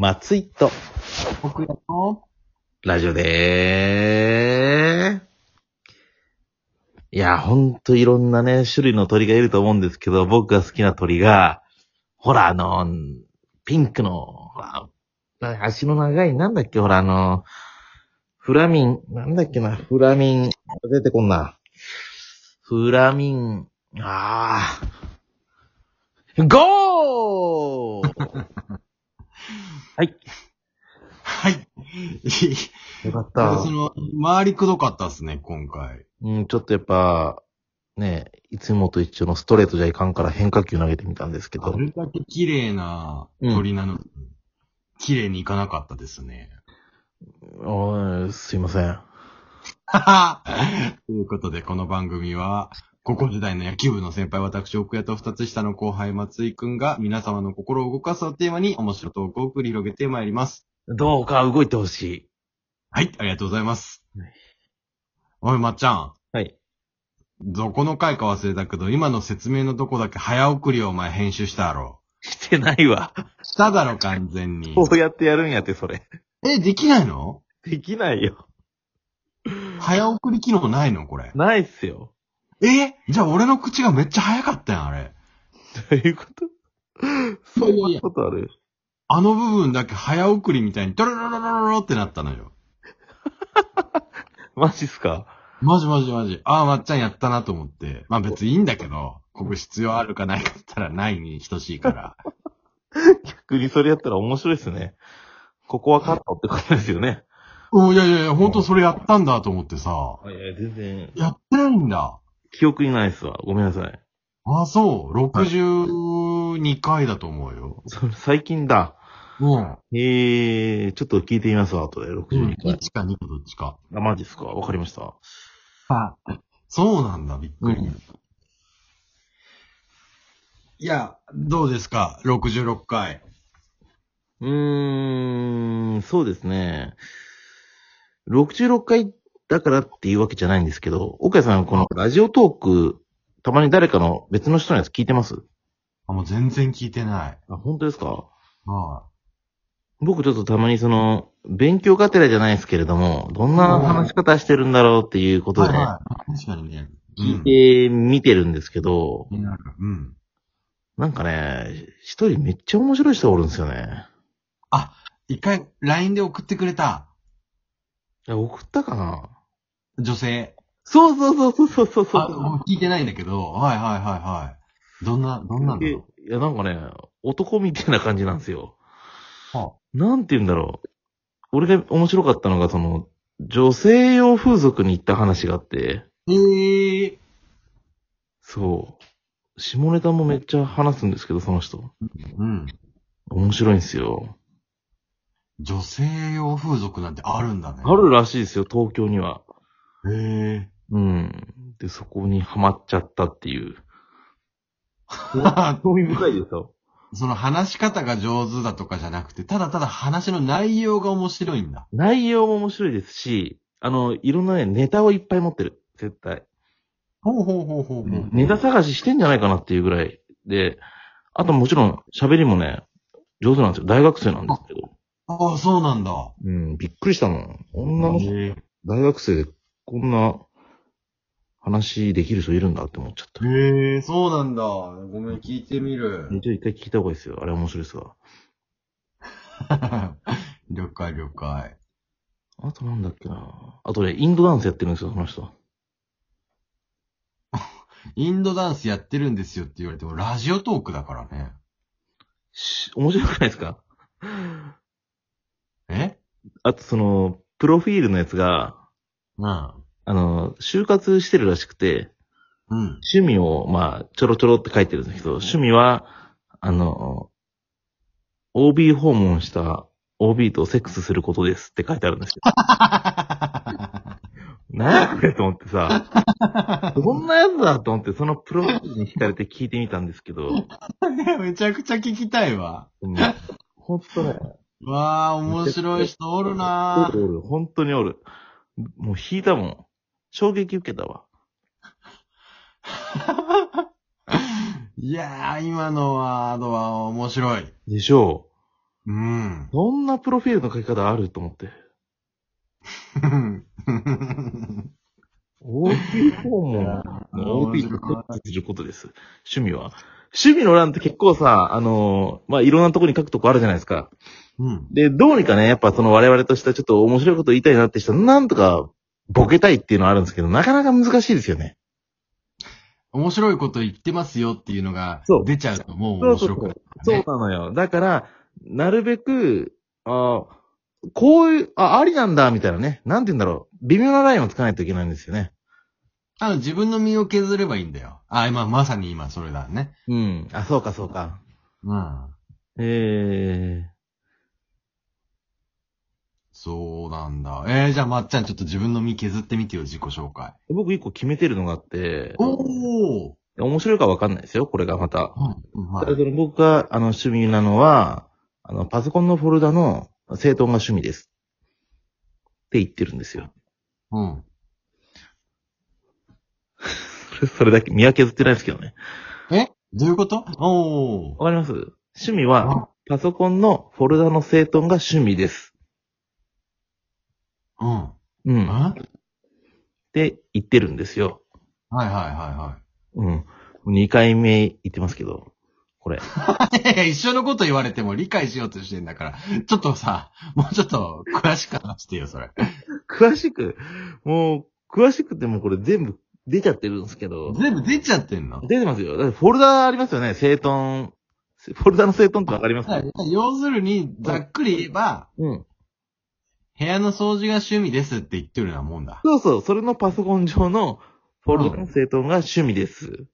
松井と、僕らの、ラジオでーいや、ほんといろんなね、種類の鳥がいると思うんですけど、僕が好きな鳥が、ほら、あの、ピンクの、ほら、足の長い、なんだっけ、ほら、あの、フラミン、なんだっけな、フラミン、出てこんな。フラミン、あー。ゴーはい。はい。よかったそ。の、周りくどかったっすね、今回。うん、ちょっとやっぱ、ね、いつもと一緒のストレートじゃいかんから変化球投げてみたんですけど。あれだけ綺麗な鳥なのに、綺麗にいかなかったですね。おいすいません。ということで、この番組は、高校時代の野球部の先輩、私、奥谷と二つ下の後輩、松井くんが、皆様の心を動かすをテーマに、面白トークを繰り広げてまいります。どうか動いてほしい。はい、ありがとうございますはい。おい、まっちゃん。はい。どこの回か忘れたけど、今の説明のとこだけ早送りをお前編集したやろ。してないわ。しただろ、完全に。こうやってやるんやって、それ。え、できないの？できないよ。早送り機能ないのこれ。ないっすよ。えじゃあ俺の口がめっちゃ早かったやん、あれ。どういうこと？そんなことあるあの部分だけ早送りみたいに、ドロロロロロロってなったのよ。マジっすか？マジマジマジ。ああ、まっちゃんやったなと思って。まあ別にいいんだけど、ここ必要あるかないかったらないに等しいから。逆にそれやったら面白いっすね。ここはカットってことですよね。うん、いやいやいや、ほんとそれやったんだと思ってさ。いや、全然、やってないんだ。記憶にないっすわ。ごめんなさい。ああ、そう。62回だと思うよ。それ最近だ。うん。ええー、ちょっと聞いてみますわ、後で。62回。1か2かどっちか。あ、マジっすか？わかりました。あ、そうなんだ、びっくり。うんいや、どうですか ?66 回。うーん、そうですね。66回だからっていうわけじゃないんですけど、岡谷さん、このラジオトーク、たまに誰かの別の人のやつ聞いてます？あ、もう全然聞いてない。あ、本当ですか？は僕ちょっとたまにその、勉強がてらじゃないですけれども、どんな話し方してるんだろうっていうこい。とで、はい。確かにね。聞いてみてるんですけど、うん。なん。なんかね、一人めっちゃ面白い人がおるんですよね。一回、LINE で送ってくれたいや、送ったかな？女性。そうそうそうそうそうそう。あ、う聞いてないんだけど、はいはいはいはい。どんな、どんなんだろう。いや、なんかね、男みたいな感じなんですよ。はなんて言うんだろう。俺が面白かったのが、その、女性用風俗に行った話があって、えー。そう。下ネタもめっちゃ話すんですけど、その人。うん。面白いんですよ。女性用風俗なんてあるんだね。あるらしいですよ、東京には。へえ。うん。で、そこにハマっちゃったっていう。ー。興味深いですよ。その話し方が上手だとかじゃなくて、ただただ話の内容が面白いんだ。内容も面白いですし、あの、いろんなね、ネタをいっぱい持ってる。絶対。ほうほうほうほうほう。ネタ探ししてんじゃないかなっていうぐらいで、あともちろん喋りもね、上手なんですよ。大学生なんですけど。ああ、そうなんだ。うん、びっくりしたもん。女の大学生でこんな話できる人いるんだって思っちゃった。え、へえ、そうなんだ。ごめん、聞いてみる。一応一回聞いた方がいいですよ。あれ面白いですわ。了解了解。あとなんだっけな。あとね、インドダンスやってるんですよ、その人。インドダンスやってるんですよって言われても、ラジオトークだからね。し面白くないですか？え？あとその、プロフィールのやつが、うん。あの、就活してるらしくて、うん。趣味を、まあ、ちょろちょろって書いてるんですけど、趣味は、あの、OB 訪問した OB とセックスすることですって書いてあるんですよ。なんやこれと思ってさ、どんなやつだと思って、そのプロフィールに惹かれて聞いてみたんですけど、めちゃくちゃ聞きたいわ。うんほんとね、わあ、面白い人おるおなるおる、本当におる。もう引いたもん。衝撃受けたわ。いやー、今のワードは面白い。でしょうん。そんなプロフィールの書き方あると思って。大きい訪問の OP とすることです。趣味は。趣味の欄って結構さ、あのーまあ、いろんなとこに書くとこあるじゃないですか。うん。で、どうにかね、やっぱその我々としてはちょっと面白いこと言いたいなって人は、なんとかボケたいっていうのはあるんですけど、なかなか難しいですよね。面白いこと言ってますよっていうのがそう出ちゃうともう面白くない、そうなのよ。だから、なるべく、あこういう、あ、ありなんだ、みたいなね。なんて言うんだろう。微妙なラインをつかないといけないんですよね。あの、自分の身を削ればいいんだよ。あ、今、まさに今、それだね。うん。あ、そうか、そうか。うん。ええそうなんだ。えー、じゃあ、まっちゃん、ちょっと自分の身削ってみてよ、自己紹介。僕一個決めてるのがあって、おー面白いかわかんないですよ、これがまた。うん、はい。ただその僕が、あの、趣味なのは、あの、パソコンのフォルダの整頓が趣味です。って言ってるんですよ。うん。そ れそれだけ、見分けずってないですけどね。え？どういうこと？おー。わかります？趣味は、パソコンのフォルダの整頓が趣味です。うん。うん。っいて言ってるんですよ。はいはいはうん。2回目言ってますけど、これ。一緒のこと言われても理解しようとしてんだから、ちょっとさ、もうちょっと詳しく話してよ、それ。詳しく、もう、詳しくてもこれ全部出ちゃってるんですけど、全部出ちゃってんの？出てますよ。だってフォルダありますよね、整頓。フォルダの整頓ってわかります？はい要するに、ざっくり言えば、うん。部屋の掃除が趣味ですって言ってるようなもんだ。そうそう、それのパソコン上のフォルダの整頓が趣味です。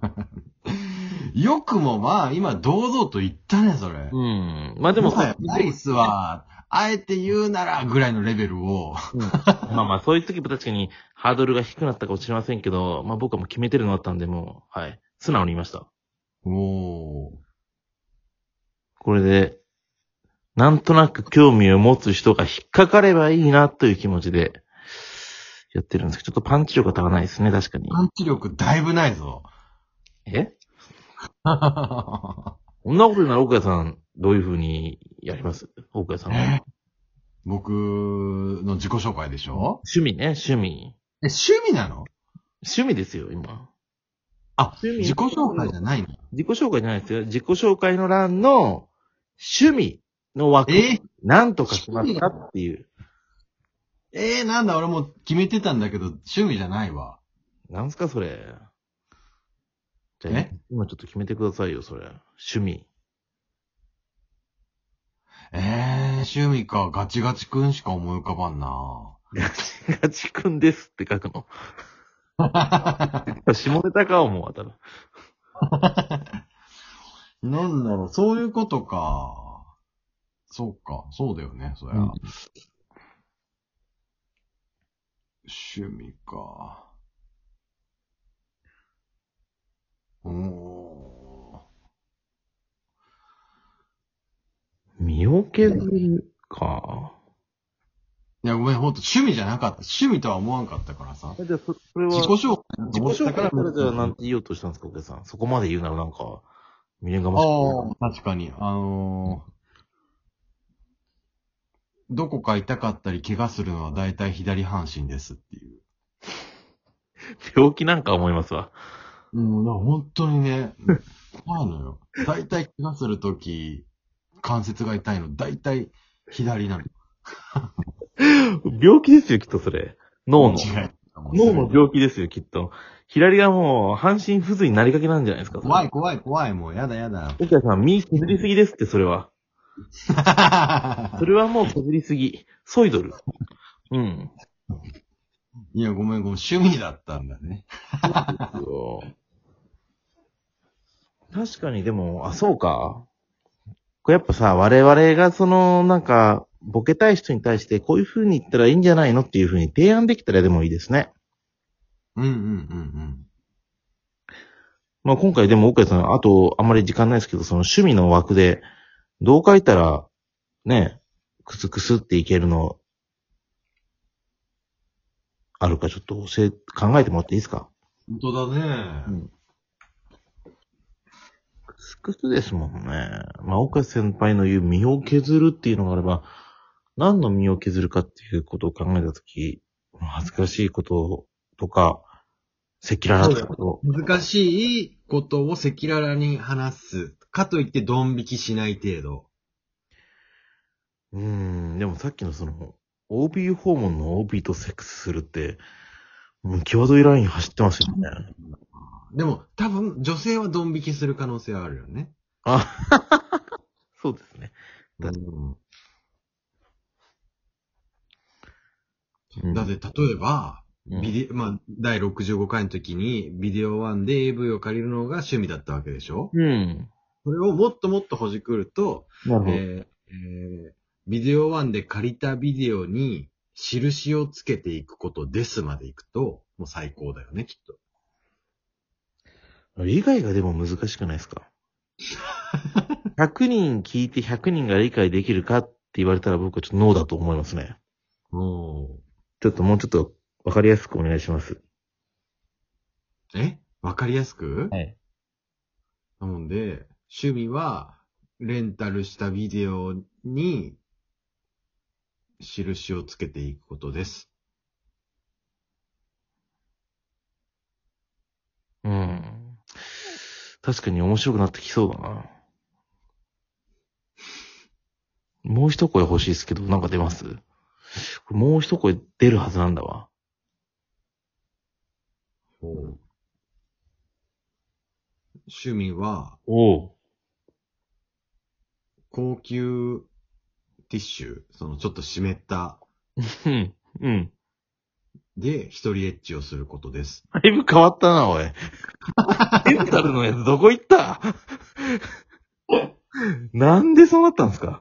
よくもまあ、今、堂々と言ったね、それ。うん。まあでももはやナイスは、あえて言うなら、ぐらいのレベルを。うんまあまあ、そういう時も確かにハードルが低くなったかもしれませんけど、まあ僕はもう決めてるのあったんで、もう、はい。素直に言いました。おー。これで、なんとなく興味を持つ人が引っかかればいいなという気持ちでやってるんですけど、ちょっとパンチ力が足らないですね、確かに。パンチ力だいぶないぞ。え？こんなこと言うなら、奥谷さん、どういう風にやります？奥谷さんは。え？僕の自己紹介でしょ？趣味ね、趣味。え、趣味なの？趣味ですよ、今。あ、趣味自己紹介じゃないの？自己紹介じゃないですよ。自己紹介の欄の趣味の枠、えなんとかしますかっていう。えー、なんだ、俺もう決めてたんだけど、趣味じゃないわ。なんすか、それ。じゃあえ、今ちょっと決めてくださいよ、それ。趣味。えー、趣味か、ガチガチくんしか思い浮かばんなガチガチくんですって書くの？下ネタか、思う、たら。なんだろう、そういうことか。そうか、そうだよね、そりゃ。うん趣味か。お身を削るか。ー。いや、ごめん、ほんと趣味じゃなかった。趣味とは思わんかったからさ。じゃあ、そそれは、自己紹介自己紹介からじゃあなんて言おうとしたんですか、お客さん。そこまで言うならなんか、未練がましああ、確かに。あのーどこか痛かったり怪我するのは大体左半身ですっていう。病気なんか思いますわ。うん、だから本当にね、怖いのよ。大体怪我するとき、関節が痛いの、大体左なの。病気ですよ、きっとそれ。脳の。脳の病気ですよ、きっと。左がもう、半身不随になりかけなんじゃないですか。怖い怖い怖い、もうやだやだ。奥谷さん、身削りすぎですって、それは。それはもう削りすぎ。ソイドル。うん。いや、ごめんごめん、趣味だったんだね。確かに、でも、あ、そうか。これやっぱさ、我々がその、なんか、ボケたい人に対して、こういう風に言ったらいいんじゃないのっていう風に提案できたらでもいいですね。うんうんうんまあ今回でも、岡谷さん、あと、あんまり時間ないですけど、その趣味の枠で、どう書いたら、ね、クスクスっていけるの、あるかちょっと教え、考えてもらっていいですか？うん。本当だね。うんクく人ですもんね。まあ、岡先輩の言う身を削るっていうのがあれば、何の身を削るかっていうことを考えたとき、恥ずかしいこととか、赤裸々なこと。難しいことを赤裸々に話す。かといってドン引きしない程度。うーん、でもさっきのその、OB 訪問の OB とセックスするって、もう際どいライン走ってますよね。でも、多分、女性はドン引きする可能性はあるよね。あ、そうですね。うんだって、例えば、うんビデまあ、第65回の時に、ビデオ1で AV を借りるのが趣味だったわけでしょ？うん。それをもっともっとほじくると、なるほど。えーえービデオ1で借りたビデオに印をつけていくことですまでいくと、もう最高だよね、きっと。理解がでも難しくないですか ?100 人聞いて100人が理解できるかって言われたら僕はちょっとノーだと思いますね。おちょっともうちょっとわかりやすくお願いします。え？わかりやすく？はい。なので、趣味は、レンタルしたビデオに、印をつけていくことです。うん。確かに面白くなってきそうだな。もう一声欲しいですけど、なんか出ます？もう一声出るはずなんだわ。趣味は、おう。高級ティッシュ、そのちょっと湿った、うん。うん。で、一人エッチをすることです。だいぶ変わったな、おい。レンタルのやつどこ行った？なんでそうなったんですか？